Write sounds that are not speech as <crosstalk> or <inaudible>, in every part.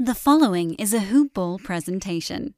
The following is a Hoop Ball presentation.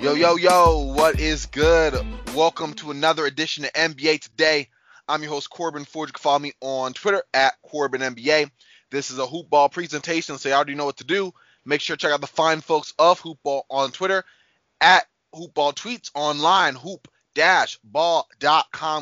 Yo, yo, yo, what is good? Welcome to another edition of NBA Today. I'm your host, Corbin Ford. You can follow me on Twitter at Corbin NBA. This is a hoop ball presentation, so you already know what to do. Make sure to check out the fine folks of Hoop Ball on Twitter at Hoop Ball Tweets online, hoop-ball.com.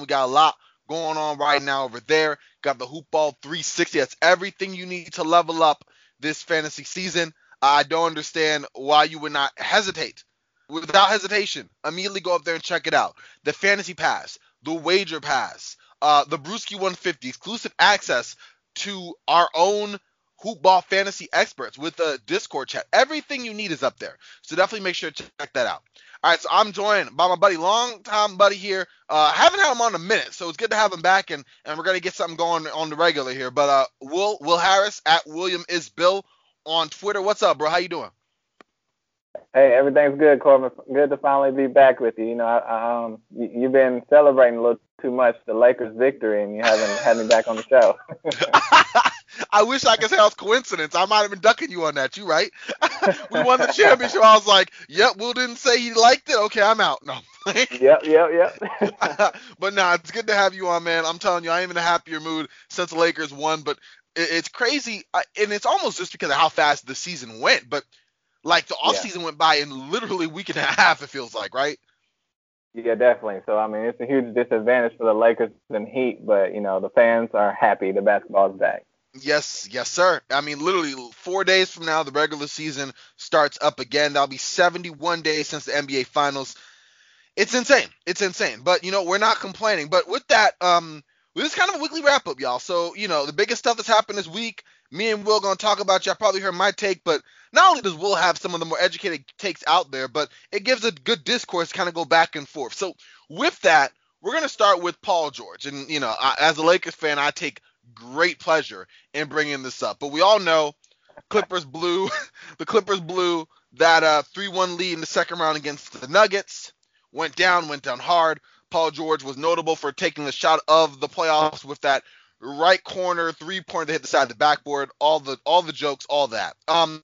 We got a lot going on right now over there. Got the Hoop Ball 360. That's everything you need to level up this fantasy season. I don't understand why you would not hesitate without hesitation, immediately go up there and check it out. The Fantasy Pass, the Wager Pass, uh, the Brewski 150, exclusive access to our own hoop ball fantasy experts with a Discord chat. Everything you need is up there. So definitely make sure to check that out. All right, so I'm joined by my buddy, long time buddy here. Uh, haven't had him on a minute, so it's good to have him back, and and we're gonna get something going on the regular here. But uh, Will Will Harris at William is Bill on Twitter. What's up, bro? How you doing? Hey, everything's good, Corbin. Good to finally be back with you. You know, I, um, you, you've been celebrating a little too much the Lakers' victory, and you haven't had me back on the show. <laughs> I wish I could say it was coincidence. I might have been ducking you on that. You right? <laughs> we won the championship. I was like, "Yep." Will didn't say he liked it. Okay, I'm out. No. <laughs> yep, yep, yep. but nah, it's good to have you on, man. I'm telling you, I am in a happier mood since the Lakers won. But it, it's crazy, and it's almost just because of how fast the season went. But like the offseason yeah. went by in literally a week and a <laughs> half, it feels like, right? Yeah, definitely. So I mean, it's a huge disadvantage for the Lakers and Heat, but you know the fans are happy the basketball's back. Yes, yes, sir. I mean, literally four days from now, the regular season starts up again. That'll be 71 days since the NBA Finals. It's insane. It's insane. But you know, we're not complaining. But with that, um, this is kind of a weekly wrap up, y'all. So you know, the biggest stuff that's happened this week. Me and Will gonna talk about. you. I probably heard my take, but not only does Will have some of the more educated takes out there, but it gives a good discourse kind of go back and forth. So with that, we're gonna start with Paul George, and you know, I, as a Lakers fan, I take great pleasure in bringing this up. But we all know Clippers blew <laughs> the Clippers blew that uh, 3-1 lead in the second round against the Nuggets. Went down, went down hard. Paul George was notable for taking the shot of the playoffs with that right corner three pointer that hit the side of the backboard. All the all the jokes, all that. Um,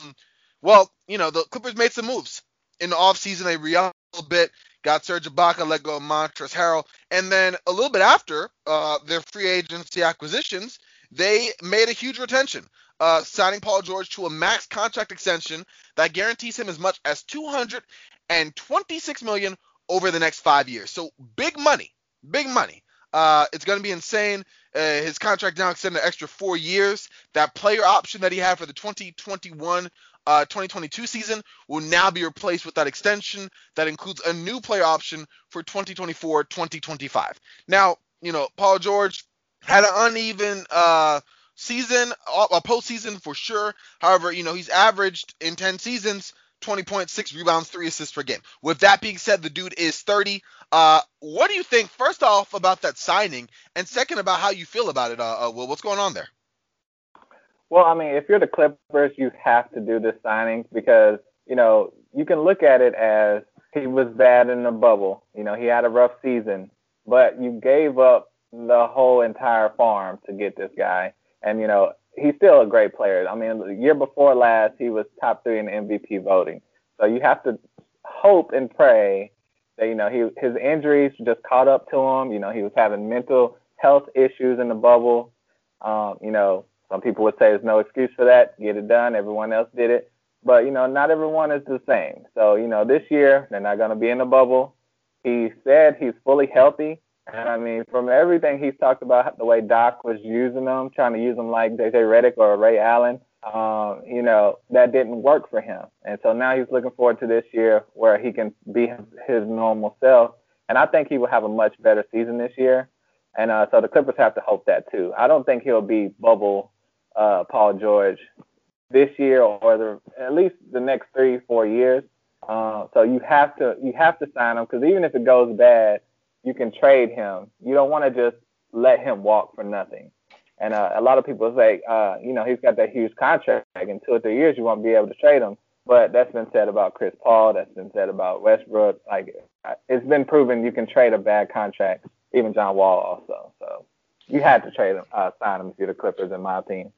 well, you know, the Clippers made some moves. In the offseason, they re a little bit, got Serge Ibaka, let go of Montrezl Harrell, and then a little bit after uh, their free agency acquisitions, they made a huge retention, uh, signing Paul George to a max contract extension that guarantees him as much as 226 million over the next five years. So big money, big money. Uh, it's going to be insane. His contract now extended an extra four years. That player option that he had for the 2021 uh, 2022 season will now be replaced with that extension that includes a new player option for 2024 2025. Now, you know, Paul George had an uneven uh, season, a postseason for sure. However, you know, he's averaged in 10 seasons 20.6 rebounds, three assists per game. With that being said, the dude is 30. Uh, what do you think, first off, about that signing, and second, about how you feel about it? Uh, uh Will, what's going on there? Well, I mean, if you're the Clippers, you have to do this signing because, you know, you can look at it as he was bad in the bubble. You know, he had a rough season, but you gave up the whole entire farm to get this guy. And, you know, he's still a great player. I mean, the year before last, he was top three in MVP voting. So you have to hope and pray that, you know, he, his injuries just caught up to him. You know, he was having mental health issues in the bubble. Um, you know, some people would say there's no excuse for that. Get it done. Everyone else did it. But, you know, not everyone is the same. So, you know, this year, they're not going to be in the bubble. He said he's fully healthy. And I mean, from everything he's talked about, the way Doc was using them, trying to use them like JJ Redick or Ray Allen, um, you know, that didn't work for him. And so now he's looking forward to this year where he can be his, his normal self. And I think he will have a much better season this year. And uh, so the Clippers have to hope that too. I don't think he'll be bubble uh, Paul George this year or the, at least the next three, four years. Uh, so you have to you have to sign him because even if it goes bad, you can trade him. You don't want to just let him walk for nothing. And uh, a lot of people say, uh, you know, he's got that huge contract. In two or three years, you won't be able to trade him. But that's been said about Chris Paul. That's been said about Westbrook. Like it's been proven you can trade a bad contract. Even John Wall also. So you had to trade him, uh, sign him you're the Clippers, in my opinion.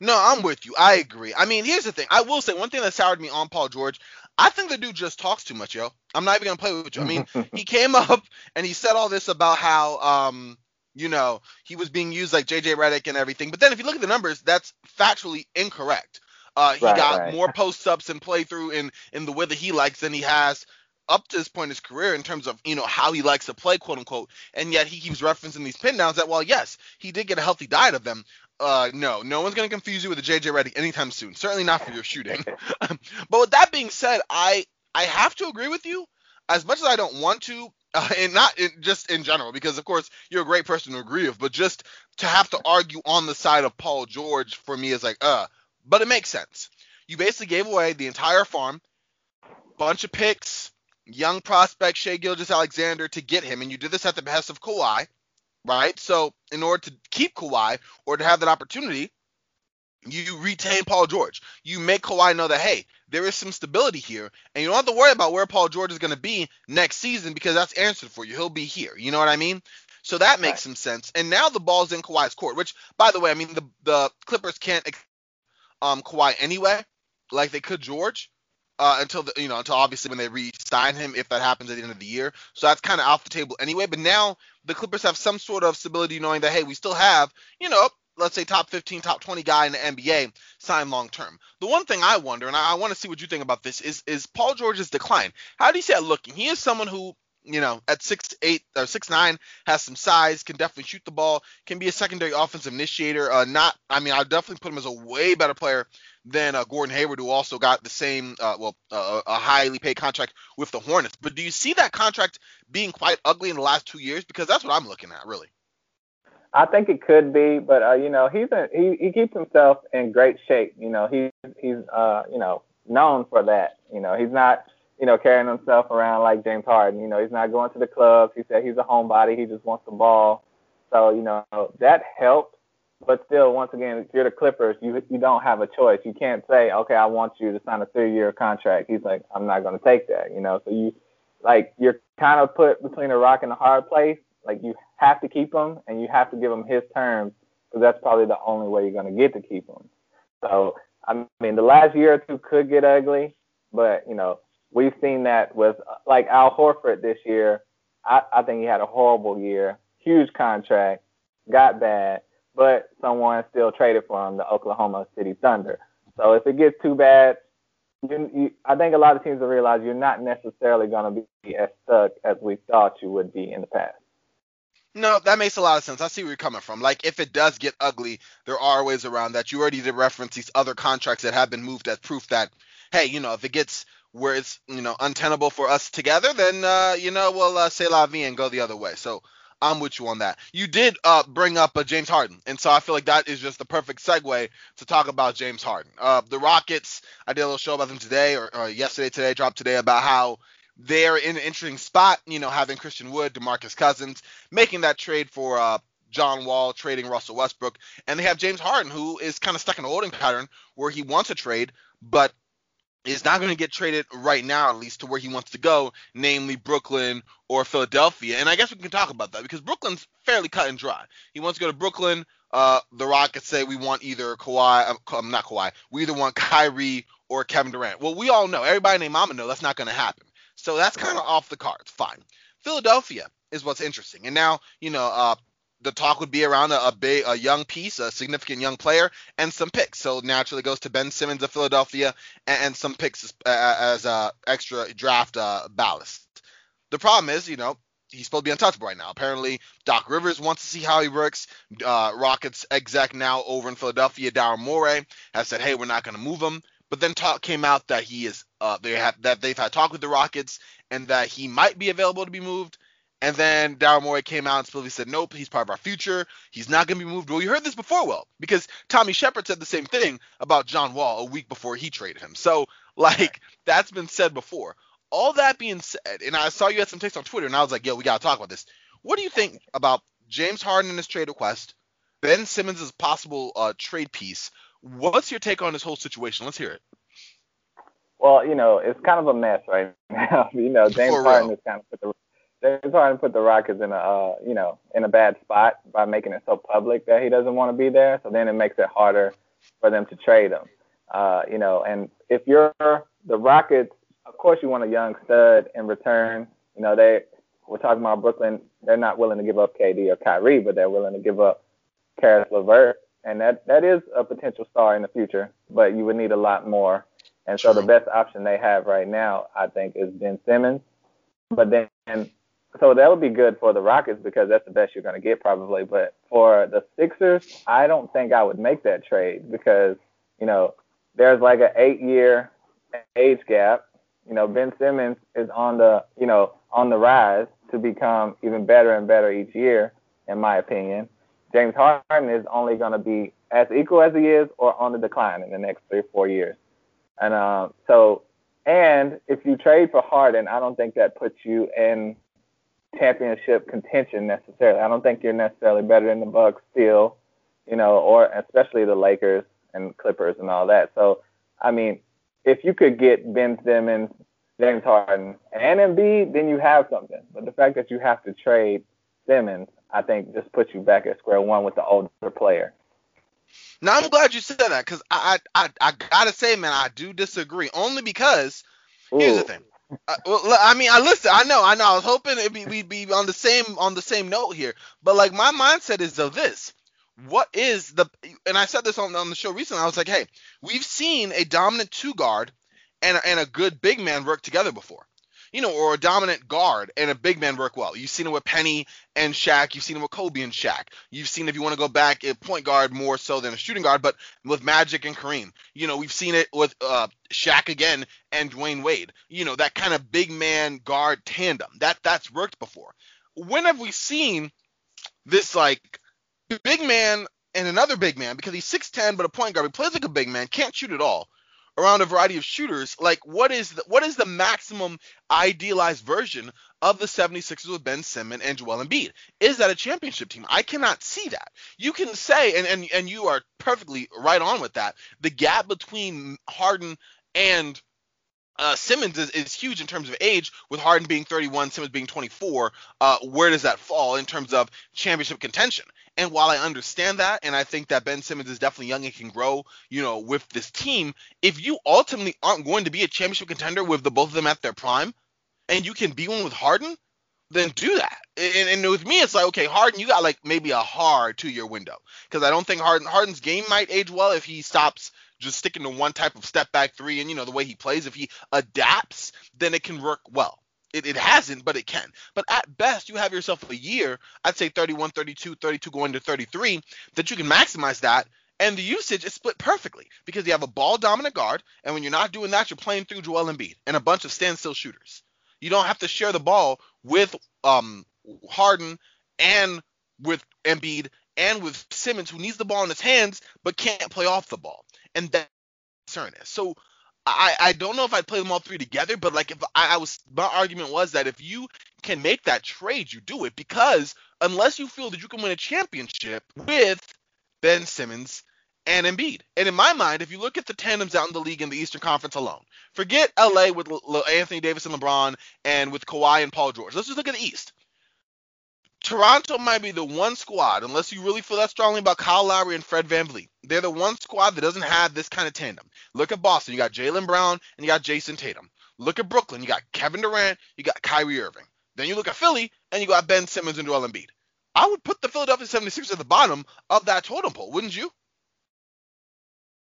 No, I'm with you. I agree. I mean, here's the thing. I will say one thing that soured me on Paul George. I think the dude just talks too much, yo. I'm not even gonna play with you. I mean, he came <laughs> up and he said all this about how um you know, he was being used like JJ Redick and everything. But then if you look at the numbers, that's factually incorrect. Uh, he right, got right. more post ups and playthrough in in the way that he likes than he has up to this point in his career in terms of you know how he likes to play, quote unquote. And yet he keeps referencing these pin downs that while yes, he did get a healthy diet of them. Uh, no, no one's gonna confuse you with a JJ Redick anytime soon. Certainly not for your shooting. <laughs> but with that being said, I I have to agree with you. As much as I don't want to, <laughs> uh, and not in, just in general, because of course you're a great person to agree with, but just to have to argue on the side of Paul George for me is like, uh, but it makes sense. You basically gave away the entire farm, bunch of picks, young prospect Shai Gilgeous-Alexander to get him, and you did this at the behest of Kawhi, right? So in order to keep Kawhi or to have that opportunity, you retain Paul George. You make Kawhi know that hey, there is some stability here, and you don't have to worry about where Paul George is going to be next season because that's answered for you. He'll be here. You know what I mean? So that makes right. some sense. And now the ball's in Kawhi's court, which, by the way, I mean the the Clippers can't um Kawhi anyway, like they could George, uh, until the you know until obviously when they re-sign him if that happens at the end of the year. So that's kind of off the table anyway. But now the Clippers have some sort of stability knowing that hey, we still have you know let's say top 15, top 20 guy in the NBA signed long term. The one thing I wonder, and I, I want to see what you think about this, is is Paul George's decline. How do you see it looking? He is someone who you know, at six eight or six nine, has some size, can definitely shoot the ball, can be a secondary offensive initiator. Uh, not, I mean, I definitely put him as a way better player than uh, Gordon Hayward, who also got the same, uh, well, uh, a highly paid contract with the Hornets. But do you see that contract being quite ugly in the last two years? Because that's what I'm looking at, really. I think it could be, but uh, you know, he's a, he he keeps himself in great shape. You know, he's he's uh you know known for that. You know, he's not you know, carrying himself around like James Harden. You know, he's not going to the clubs. He said he's a homebody. He just wants the ball. So, you know, that helped. But still, once again, if you're the Clippers, you you don't have a choice. You can't say, okay, I want you to sign a three-year contract. He's like, I'm not going to take that. You know, so you like you're kind of put between a rock and a hard place. Like you have to keep him, and you have to give him his terms because that's probably the only way you're going to get to keep him. So, I mean, the last year or two could get ugly, but you know, we've seen that with like Al Horford this year. I, I think he had a horrible year, huge contract, got bad, but someone still traded for him, the Oklahoma City Thunder. So if it gets too bad, you, you, I think a lot of teams will realize you're not necessarily going to be as stuck as we thought you would be in the past. No, that makes a lot of sense. I see where you're coming from. Like, if it does get ugly, there are ways around that. You already did reference these other contracts that have been moved as proof that, hey, you know, if it gets where it's you know untenable for us together, then uh, you know we'll uh, say la vie and go the other way. So I'm with you on that. You did uh, bring up uh, James Harden, and so I feel like that is just the perfect segue to talk about James Harden. Uh, the Rockets, I did a little show about them today or, or yesterday, today, dropped today about how they're in an interesting spot. You know, having Christian Wood, DeMarcus Cousins, making that trade for uh, John Wall, trading Russell Westbrook, and they have James Harden, who is kind of stuck in a holding pattern where he wants a trade, but is not going to get traded right now, at least to where he wants to go, namely Brooklyn or Philadelphia. And I guess we can talk about that because Brooklyn's fairly cut and dry. He wants to go to Brooklyn. Uh, the Rockets say we want either Kawhi, uh, not Kawhi, we either want Kyrie or Kevin Durant. Well, we all know, everybody named Mama know that's not going to happen. So that's kind of off the cards. Fine. Philadelphia is what's interesting. And now, you know, uh, the talk would be around a, a, big, a young piece, a significant young player, and some picks. So naturally goes to Ben Simmons of Philadelphia and, and some picks as, as uh, extra draft uh, ballast. The problem is, you know, he's supposed to be untouchable right now. Apparently, Doc Rivers wants to see how he works. Uh, Rockets exec now over in Philadelphia, Daryl Morey, has said, "Hey, we're not going to move him." But then talk came out that he is, uh, they have that they've had talk with the Rockets and that he might be available to be moved. And then Daryl Morey came out and supposedly said, nope, he's part of our future. He's not going to be moved. Well, you heard this before, well, because Tommy Sheppard said the same thing about John Wall a week before he traded him. So, like, that's been said before. All that being said, and I saw you had some takes on Twitter, and I was like, yo, we got to talk about this. What do you think about James Harden and his trade request, Ben Simmons' possible uh, trade piece. What's your take on this whole situation? Let's hear it. Well, you know, it's kind of a mess right <laughs> now. you know, James Harden is kind of put the James to put the Rockets in a uh, you know in a bad spot by making it so public that he doesn't want to be there. So then it makes it harder for them to trade him. Uh, you know, and if you're the Rockets, of course you want a young stud in return. You know, they we're talking about Brooklyn. They're not willing to give up KD or Kyrie, but they're willing to give up Caris LeVert, and that that is a potential star in the future. But you would need a lot more. And so the best option they have right now, I think, is Ben Simmons. But then, so that would be good for the Rockets because that's the best you're going to get probably. But for the Sixers, I don't think I would make that trade because you know there's like an eight-year age gap. You know, Ben Simmons is on the you know on the rise to become even better and better each year, in my opinion. James Harden is only going to be as equal as he is or on the decline in the next three or four years. And uh, so, and if you trade for Harden, I don't think that puts you in championship contention necessarily. I don't think you're necessarily better than the Bucks still, you know, or especially the Lakers and Clippers and all that. So, I mean, if you could get Ben Simmons, James Harden, and Embiid, then you have something. But the fact that you have to trade Simmons, I think, just puts you back at square one with the older player. Now I'm glad you said that because I, I I gotta say, man, I do disagree. Only because Ooh. here's the thing. Uh, well, I mean, I listen. I know, I know. I was hoping be, we'd be on the same on the same note here, but like my mindset is of this: what is the? And I said this on on the show recently. I was like, hey, we've seen a dominant two guard and and a good big man work together before you know, or a dominant guard and a big man work well. You've seen it with Penny and Shaq. You've seen it with Kobe and Shaq. You've seen if you want to go back a point guard more so than a shooting guard, but with Magic and Kareem. You know, we've seen it with uh, Shaq again and Dwyane Wade. You know, that kind of big man guard tandem. That that's worked before. When have we seen this like big man and another big man because he's 6'10 but a point guard. He plays like a big man, can't shoot at all around a variety of shooters, like what is the, what is the maximum idealized version of the 76ers with Ben Simmons and Joel Embiid? Is that a championship team? I cannot see that. You can say, and and, and you are perfectly right on with that. The gap between Harden and uh, Simmons is, is huge in terms of age, with Harden being 31, Simmons being 24. Uh, where does that fall in terms of championship contention? And while I understand that, and I think that Ben Simmons is definitely young and can grow, you know, with this team, if you ultimately aren't going to be a championship contender with the both of them at their prime, and you can be one with Harden, then do that. And, and with me, it's like, okay, Harden, you got like maybe a hard two-year window because I don't think Harden Harden's game might age well if he stops just sticking to one type of step back three and you know the way he plays. If he adapts, then it can work well. It, it hasn't, but it can. But at best, you have yourself a year, I'd say 31, 32, 32 going to 33, that you can maximize that. And the usage is split perfectly because you have a ball dominant guard, and when you're not doing that, you're playing through Joel Embiid and a bunch of standstill shooters. You don't have to share the ball with um, Harden and with Embiid and with Simmons, who needs the ball in his hands but can't play off the ball. And that concern is. So I, I don't know if I'd play them all three together, but like if I, I, was my argument was that if you can make that trade, you do it because unless you feel that you can win a championship with Ben Simmons and Embiid. And in my mind, if you look at the tandems out in the league in the Eastern Conference alone, forget LA with Anthony Davis and LeBron and with Kawhi and Paul George. Let's just look at the East. Toronto might be the one squad, unless you really feel that strongly about Kyle Lowry and Fred Van VanVleet. They're the one squad that doesn't have this kind of tandem. Look at Boston. You got Jaylen Brown and you got Jayson Tatum. Look at Brooklyn. You got Kevin Durant. You got Kyrie Irving. Then you look at Philly and you got Ben Simmons and Joel Embiid. I would put the Philadelphia 76ers at the bottom of that totem pole, wouldn't you?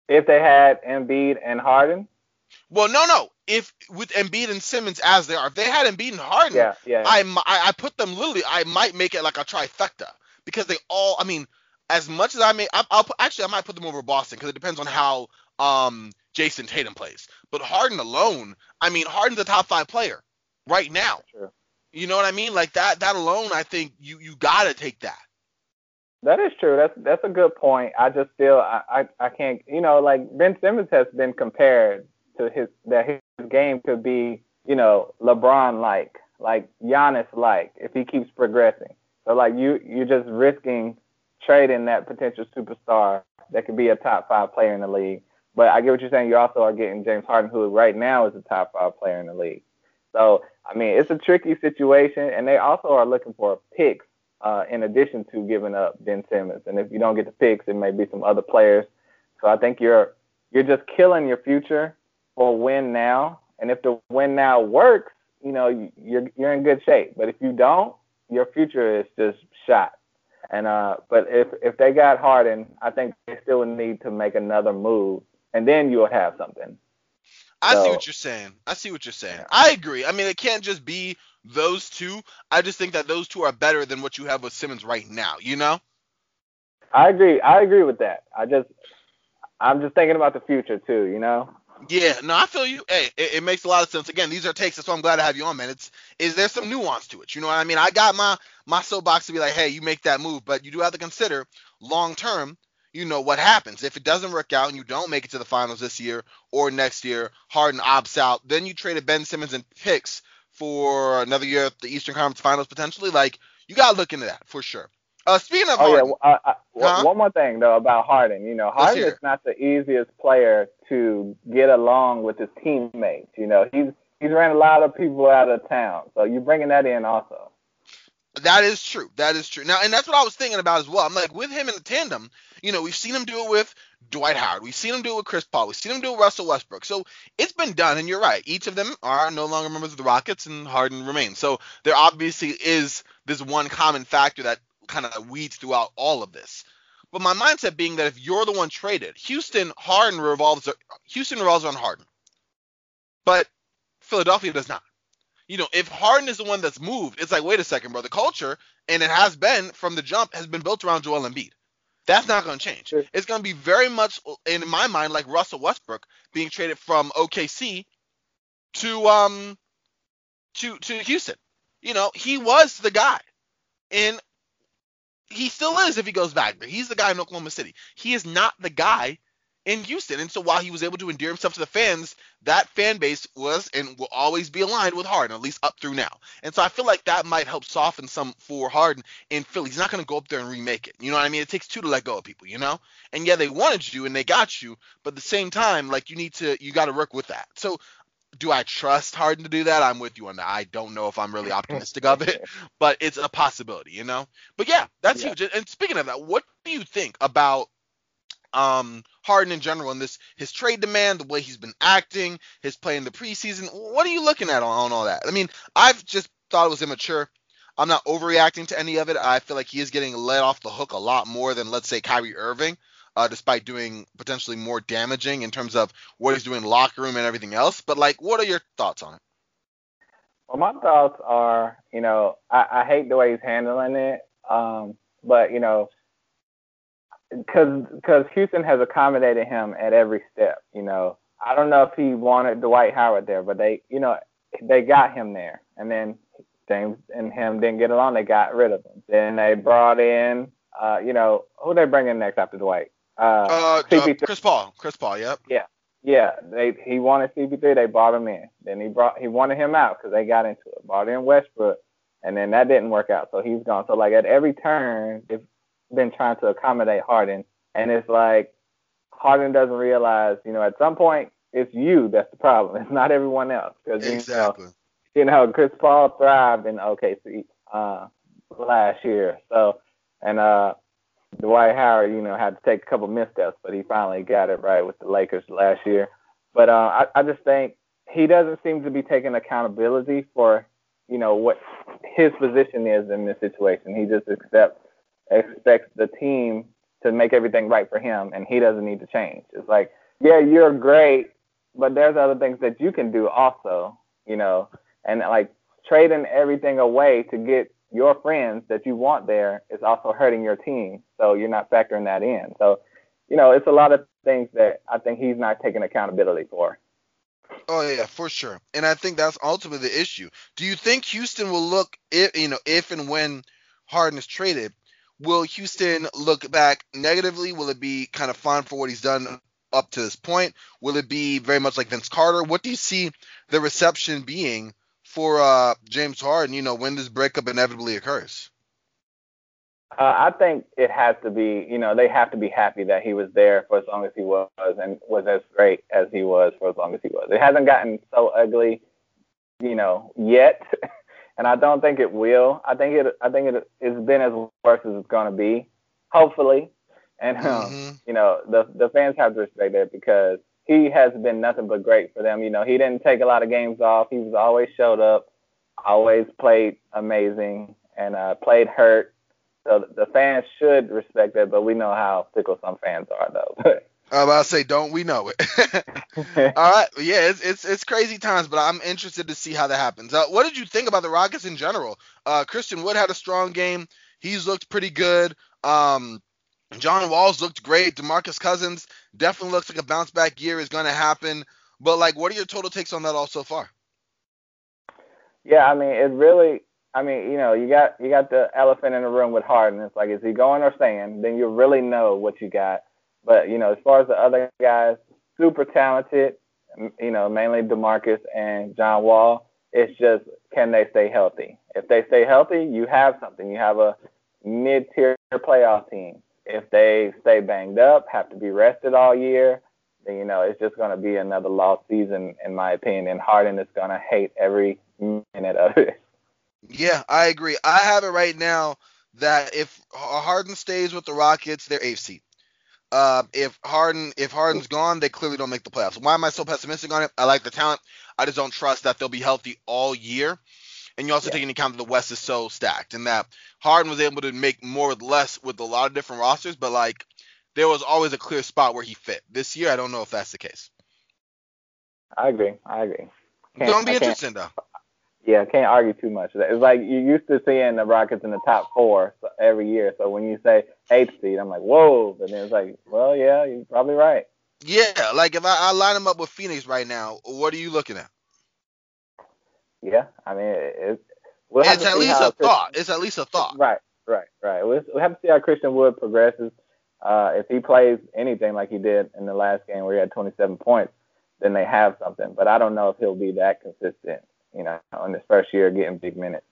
If they had Embiid and Harden? Well, no, no. If with Embiid and Simmons as they are, if they had Embiid and Harden, yeah, yeah. I, I put them literally. I might make it like a trifecta because they all. I mean, as much as I may, I, will actually I might put them over Boston because it depends on how um Jayson Tatum plays. But Harden alone, I mean, Harden's a top five player right now. Sure. You know what I mean? Like that. That alone, I think you you gotta take that. That is true. That's that's a good point. I just feel I, I, I can't you know like Ben Simmons has been compared to his that his game could be, you know, LeBron like, like Giannis like, if he keeps progressing. So like you you're just risking trading that potential superstar that could be a top five player in the league. But I get what you're saying. You also are getting James Harden, who right now is a top five player in the league. So I mean, it's a tricky situation, and they also are looking for picks uh, in addition to giving up Ben Simmons. And if you don't get the picks, it may be some other players. So I think you're you're just killing your future for win now. And if the win now works, you know you're you're in good shape. But if you don't, your future is just shot. And uh, but if if they got Harden, I think they still need to make another move, and then you'll have something. I so, see what you're saying. I see what you're saying. Yeah. I agree. I mean, it can't just be those two. I just think that those two are better than what you have with Simmons right now. You know. I agree. I agree with that. I just, I'm just thinking about the future too. You know. Yeah, no, I feel you. Hey, it, it, makes a lot of sense. Again, these are takes. Why I'm glad to have you on, man. It's is there some nuance to it? You know what I mean? I got my my soapbox to be like, hey, you make that move, but you do have to consider long term. You know what happens if it doesn't work out and you don't make it to the finals this year or next year. Harden opts out, then you traded Ben Simmons and picks for another year at the Eastern Conference Finals potentially. Like you gotta look into that for sure. Uh, speaking of oh Harden, yeah, uh, uh, huh? one more thing though about Harden. You know, Harden is not the easiest player to get along with his teammates. You know, he's he's ran a lot of people out of town, so you're bringing that in also. That is true. That is true. Now, and that's what I was thinking about as well. I'm like, with him in the tandem, you know, we've seen him do it with Dwight Howard. We've seen him do it with Chris Paul. We've seen him do it with Russell Westbrook. So it's been done, and you're right. Each of them are no longer members of the Rockets, and Harden remains. So there obviously is this one common factor that kind of weeds throughout all of this. But my mindset being that if you're the one traded, Houston Harden revolves Houston revolves around Harden. But Philadelphia does not. You know, if Harden is the one that's moved, it's like, wait a second, bro. The culture, and it has been from the jump, has been built around Joel Embiid. That's not going to change. It's going to be very much, in my mind, like Russell Westbrook being traded from OKC to um to to Houston. You know, he was the guy, and he still is if he goes back there. He's the guy in Oklahoma City. He is not the guy in Houston. And so while he was able to endear himself to the fans, that fan base was and will always be aligned with Harden, at least up through now. And so I feel like that might help soften some for Harden in Philly. He's not going to go up there and remake it. You know what I mean? It takes two to let go of people, you know? And yeah, they wanted you and they got you, but at the same time, like you need to, you got to work with that. So do I trust Harden to do that? I'm with you on that. I don't know if I'm really optimistic of it, <laughs> but it's a possibility, you know. But yeah, that's yeah. huge. And speaking of that, what do you think about um Harden in general and this his trade demand, the way he's been acting, his play in the preseason? What are you looking at on, on all that? I mean, I've just thought it was immature. I'm not overreacting to any of it. I feel like he is getting let off the hook a lot more than let's say Kyrie Irving uh, despite doing potentially more damaging in terms of what he's doing in locker room and everything else. But like, what are your thoughts on it? Well, my thoughts are, you know, I, I hate the way he's handling it, um, but you know, because because Houston has accommodated him at every step. You know, I don't know if he wanted Dwight Howard there, but they, you know, they got him there, and then James and him didn't get along. They got rid of him. Then they brought in, uh, you know, who they bring in next after Dwight? Uh, uh, Chris Paul. Chris Paul. Yep. Yeah. Yeah. They he wanted CP3. They brought him in. Then he brought he wanted him out because they got into it. Brought in Westbrook, and then that didn't work out. So he's gone. So like at every turn, they've been trying to accommodate Harden, and it's like Harden doesn't realize, you know, at some point it's you that's the problem. <laughs> It's not everyone else. Because exactly. you know, you know, Chris Paul thrived in OKC uh, last year. So and uh Dwight Howard, you know, had to take a couple missteps, but he finally got it right with the Lakers last year. But uh, I, I just think he doesn't seem to be taking accountability for, you know, what his position is in this situation. He just accepts expects the team to make everything right for him, and he doesn't need to change. It's like, yeah, you're great, but there's other things that you can do also, you know, and like trading everything away to get your friends that you want there is also hurting your team. So you're not factoring that in. So, you know, it's a lot of things that I think he's not taking accountability for. Oh yeah, for sure. And I think that's ultimately the issue. Do you think Houston will look if you know if and when Harden is traded, will Houston look back negatively? Will it be kind of fine for what he's done up to this point? Will it be very much like Vince Carter? What do you see the reception being for uh, James Harden, you know, when this breakup inevitably occurs? Uh, I think it has to be, you know, they have to be happy that he was there for as long as he was and was as great as he was for as long as he was. It hasn't gotten so ugly, you know, yet, <laughs> and I don't think it will. I think it, I think it, it's been as worse as it's going to be, hopefully, and um, mm-hmm. you know, the the fans have to respect that because he has been nothing but great for them. You know, he didn't take a lot of games off. He was always showed up, always played amazing, and uh, played hurt so the fans should respect that, but we know how fickle some fans are, though. <laughs> I'm about to say, don't we know it? <laughs> All right, yeah, it's, it's it's crazy times, but I'm interested to see how that happens. Uh, what did you think about the Rockets in general? Uh, Christian Wood had a strong game. He's looked pretty good. Um, John Wall's looked great. DeMarcus Cousins definitely looks like a bounce back year is going to happen. But like, what are your total takes on that all so far? Yeah, I mean, it really I mean, you know, you got you got the elephant in the room with Harden. It's like, is he going or staying? Then you really know what you got. But you know, as far as the other guys, super talented. You know, mainly Demarcus and John Wall. It's just can they stay healthy? If they stay healthy, you have something. You have a mid-tier playoff team. If they stay banged up, have to be rested all year, then you know it's just going to be another lost season, in my opinion. And Harden is going to hate every minute of it. Yeah, I agree. I have it right now that if Harden stays with the Rockets, they're eighth seed. Uh, if Harden if Harden's gone, they clearly don't make the playoffs. Why am I so pessimistic on it? I like the talent. I just don't trust that they'll be healthy all year. And you also yeah. take into account that the West is so stacked and that Harden was able to make more with less with a lot of different rosters, but like there was always a clear spot where he fit. This year, I don't know if that's the case. I agree. I agree. Can't, don't be interesting though. Yeah, can't argue too much. It's like you used to seeing the Rockets in the top four every year. So when you say eighth seed, I'm like, whoa. But then it's like, well, yeah, you're probably right. Yeah, like if I, I line them up with Phoenix right now, what are you looking at? Yeah, I mean, it, we'll it's at least a Christian, thought. It's at least a thought. Right, right, right. We'll, we'll have to see how Christian Wood progresses. Uh, if he plays anything like he did in the last game where he had 27 points, then they have something. But I don't know if he'll be that consistent you know, in his first year getting big minutes.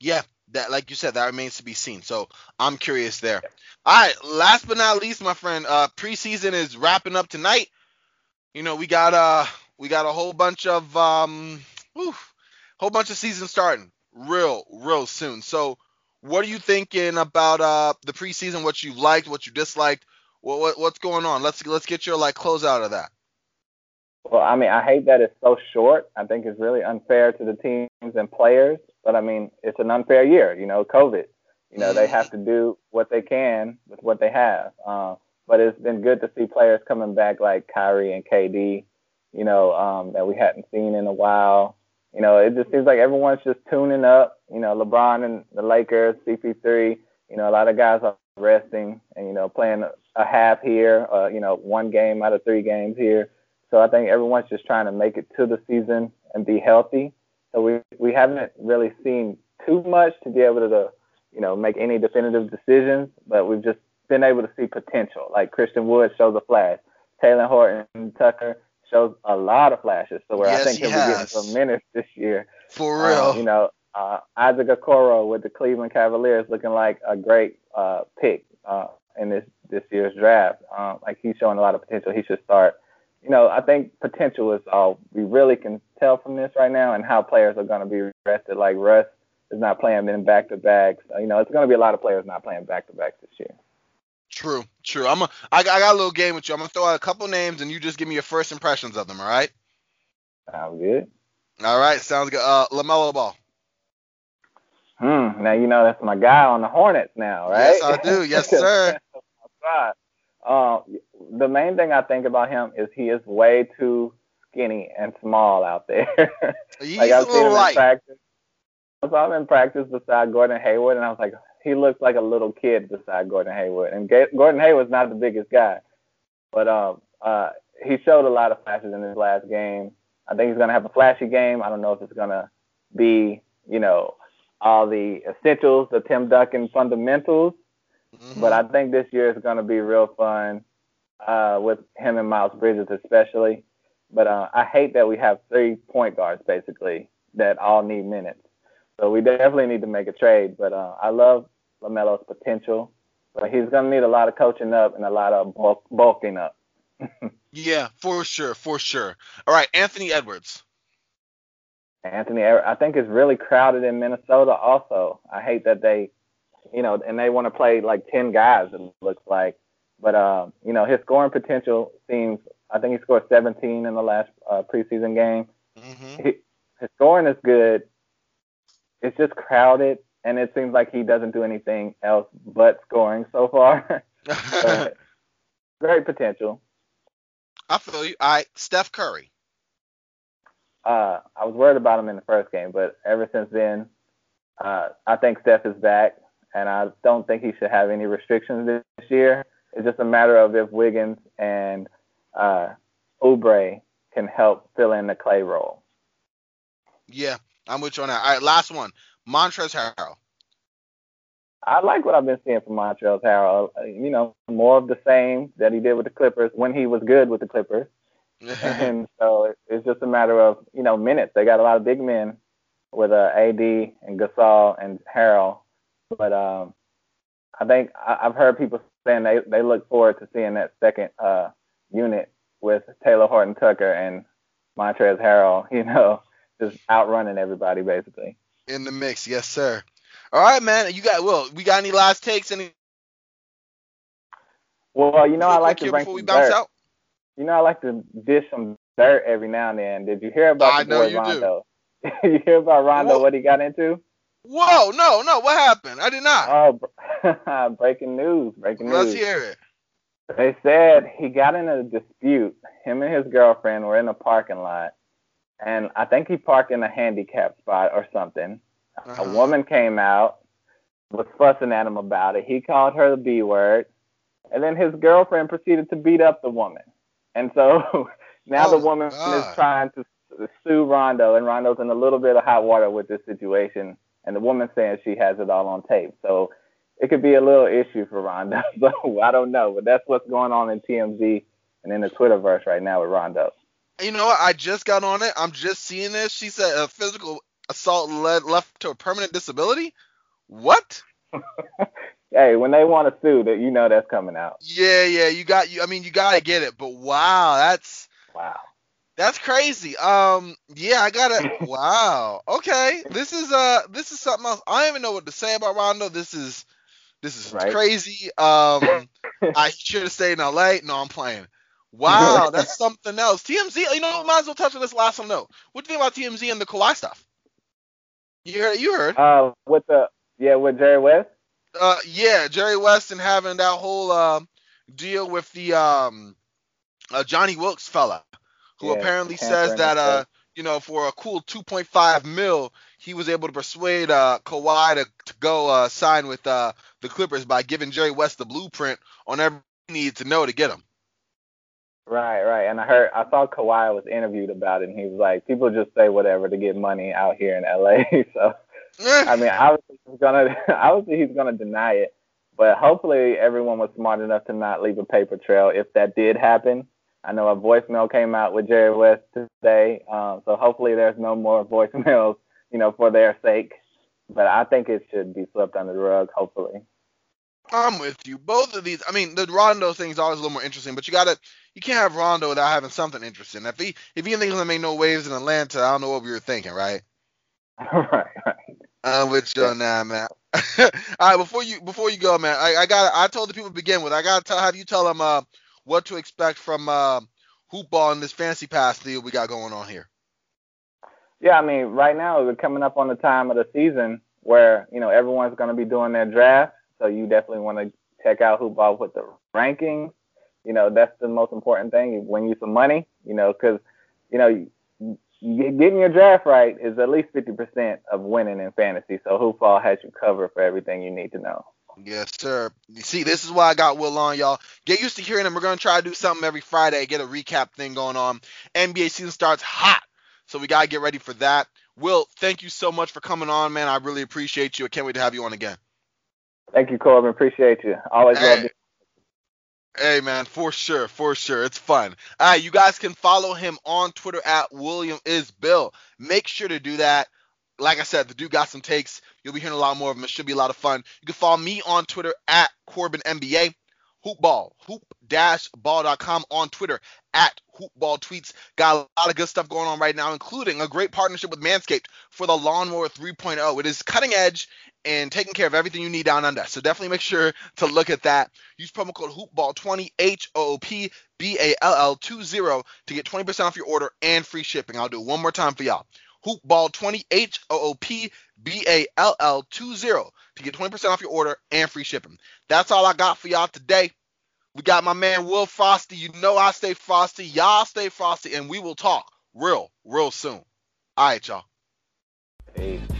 Yeah, that like you said, that remains to be seen. So I'm curious there. All right, last but not least, my friend, uh, preseason is wrapping up tonight. You know, we got uh we got a whole bunch of um whew, whole bunch of seasons starting real, real soon. So what are you thinking about uh the preseason, what you liked, what you disliked? What, what what's going on? Let's let's get your like close out of that. Well, I mean, I hate that it's so short. I think it's really unfair to the teams and players. But I mean, it's an unfair year. You know, COVID. You know, they have to do what they can with what they have. Uh, but it's been good to see players coming back like Kyrie and KD. You know, um, that we hadn't seen in a while. You know, it just seems like everyone's just tuning up. You know, LeBron and the Lakers, CP3. You know, a lot of guys are resting and you know playing a half here. Uh, you know, one game out of three games here so I think everyone's just trying to make it to the season and be healthy. So we we haven't really seen too much to be able to, you know, make any definitive decisions, but we've just been able to see potential. Like Christian Wood shows a flash. Talen Horton Tucker shows a lot of flashes. So where yes, I think he'll he be getting some minutes this year. For real. Um, you know, uh, Isaac Okoro with the Cleveland Cavaliers looking like a great uh, pick uh, in this this year's draft. Um, like he's showing a lot of potential. He should start you know, I think potential is all we really can tell from this right now, and how players are going to be rested. Like Russ is not playing in back to backs. You know, it's going to be a lot of players not playing back to backs this year. True, true. I'm a, I, I got a little game with you. I'm gonna throw out a couple names, and you just give me your first impressions of them. All right? Sounds good. All right, sounds good. Uh, LaMelo Ball. Hmm. Now you know that's my guy on the Hornets now, right? Yes, I do. Yes, <laughs> sir. Uh, the main thing I think about him is he is way too skinny and small out there. <laughs> He's like I've seen him light. in practice. I saw him in practice beside Gordon Hayward, and I was like, he looks like a little kid beside Gordon Hayward. And G- Gordon Hayward's not the biggest guy, but um, uh, he showed a lot of flashes in his last game. I think he's gonna have a flashy game. I don't know if it's gonna be, you know, all the essentials, the Tim Duncan fundamentals, mm-hmm. but I think this year is gonna be real fun uh, with him and Miles Bridges especially. But uh, I hate that we have three point guards basically that all need minutes. So we definitely need to make a trade. But uh, I love LaMelo's potential, but he's going to need a lot of coaching up and a lot of bulk, bulking up. <laughs> yeah, for sure, for sure. All right, Anthony Edwards. Anthony, I think it's really crowded in Minnesota. Also, I hate that they, you know, and they want to play like ten guys. It looks like, but uh, you know, his scoring potential seems. I think he scored 17 in the last uh, preseason game. Mm-hmm. He, his scoring is good. It's just crowded, and it seems like he doesn't do anything else but scoring so far. <laughs> great potential. I feel you. All right, Steph Curry. Uh, I was worried about him in the first game, but ever since then, uh, I think Steph is back, and I don't think he should have any restrictions this year. It's just a matter of if Wiggins and uh, Oubre can help fill in the Clay role. Yeah, I'm with you on that. All right, last one. Montrezl Harrell. I like what I've been seeing from Montrezl Harrell. You know, more of the same that he did with the Clippers when he was good with the Clippers. <laughs> and so it's just a matter of you know minutes. They got a lot of big men with uh, AD and Gasol and Harrell, but um, I think I, I've heard people saying they they look forward to seeing that second uh, unit with Taylor Horton-Tucker and Montrezl Harrell. <laughs> You know, just outrunning everybody basically. In the mix, yes sir. All right, man. You got well. We got any last takes? Any? Well, you know I like to bring before we bounce dirt. out. You know I like to dish some dirt every now and then. Did you hear about I the boy Rondo? <laughs> you hear about Rondo? Whoa. What he got into? Whoa, no, no. What happened? I did not. Oh, <laughs> breaking news! Breaking news. Let's hear it. They said he got in a dispute. Him and his girlfriend were in a parking lot, and I think he parked in a handicap spot or something. Uh-huh. A woman came out, was fussing at him about it. He called her the B word, and then his girlfriend proceeded to beat up the woman. And so <laughs> now oh, the woman God. is trying to sue Rondo, and Rondo's in a little bit of hot water with this situation. And the woman saying she has it all on tape. So it could be a little issue for Rondo. <laughs> So I don't know, but that's what's going on in TMZ and in the Twitterverse right now with Rondo. You know what? I just got on it. I'm just seeing this. She said a physical assault led left to a permanent disability. What? <laughs> hey, when they want to sue, that you know that's coming out. Yeah, yeah, you got you. I mean, you gotta get it. But wow, that's wow, that's crazy. Um, yeah, I gotta. <laughs> wow. Okay, this is uh, this is something else. I don't even know what to say about Rondo. This is this is right. crazy. Um, <laughs> I should have stayed in LA. No, I'm playing. Wow, <laughs> that's something else. TMZ, you know, might as well touch on this last one. No, what do you think about TMZ and the Kawhi stuff? You heard? You heard? Uh, with the yeah, with Jerry West. Uh, yeah, Jerry West and having that whole uh, deal with the um, uh, Johnny Wilkes fella, who yeah, apparently says that uh, you know, for a cool 2.5 mil, he was able to persuade uh Kawhi to, to go uh sign with uh the Clippers by giving Jerry West the blueprint on everything he needed to know to get him. Right, right. And I heard I saw Kawhi was interviewed about it and he was like, People just say whatever to get money out here in LA <laughs> so I mean obviously he's gonna <laughs> obviously he's gonna deny it. But hopefully everyone was smart enough to not leave a paper trail if that did happen. I know a voicemail came out with Jerry West today, um, so hopefully there's no more <laughs> voicemails, you know, for their sake. But I think it should be swept under the rug, hopefully. I'm with you. Both of these, I mean, the Rondo thing is always a little more interesting, but you gotta, you can't have Rondo without having something interesting. If he, if he thinks gonna make no waves in Atlanta, I don't know what we were thinking, right? <laughs> right, right. I'm with you now, man. <laughs> All right, before you, before you go, man, I, I got, I told the people to begin with, I gotta tell, have you tell them, uh, what to expect from, uh, hoopball in this fancy pass deal we got going on here. Yeah, I mean, right now we're coming up on the time of the season where you know everyone's going to be doing their draft so you definitely want to check out Hoopball with the rankings. You know, that's the most important thing. You win you some money, you know, because, you know, getting your draft right is at least 50% of winning in fantasy. So Hoopball has you covered for everything you need to know. Yes, sir. You see, this is why I got Will on, y'all. Get used to hearing him. We're going to try to do something every Friday, get a recap thing going on. NBA season starts hot, so we got to get ready for that. Will, thank you so much for coming on, man. I really appreciate you. I can't wait to have you on again. Thank you, Corbin. Appreciate you. Always hey. love you. Hey man, for sure, for sure. It's fun. All right, you guys can follow him on Twitter at William is Bill. Make sure to do that. like I said, the dude got some takes. You'll be hearing a lot more of them. It should be a lot of fun. You can follow me on Twitter at Corbin NBA. Hoopball, hoop-ball.com on Twitter at hoopball tweets. Got a lot of good stuff going on right now, including a great partnership with Manscaped for the Lawnmower 3.0. It is cutting edge and taking care of everything you need down under. So definitely make sure to look at that. Use promo code hoopball20 H O O P B A L L 20 to get 20% off your order and free shipping. I'll do it one more time for y'all. Hoopball20 H O O P B A L L 20 to get 20% off your order and free shipping. That's all I got for y'all today. We got my man Will Frosty. You know I stay frosty. Y'all stay frosty, and we will talk real, real soon. All right, y'all. Peace.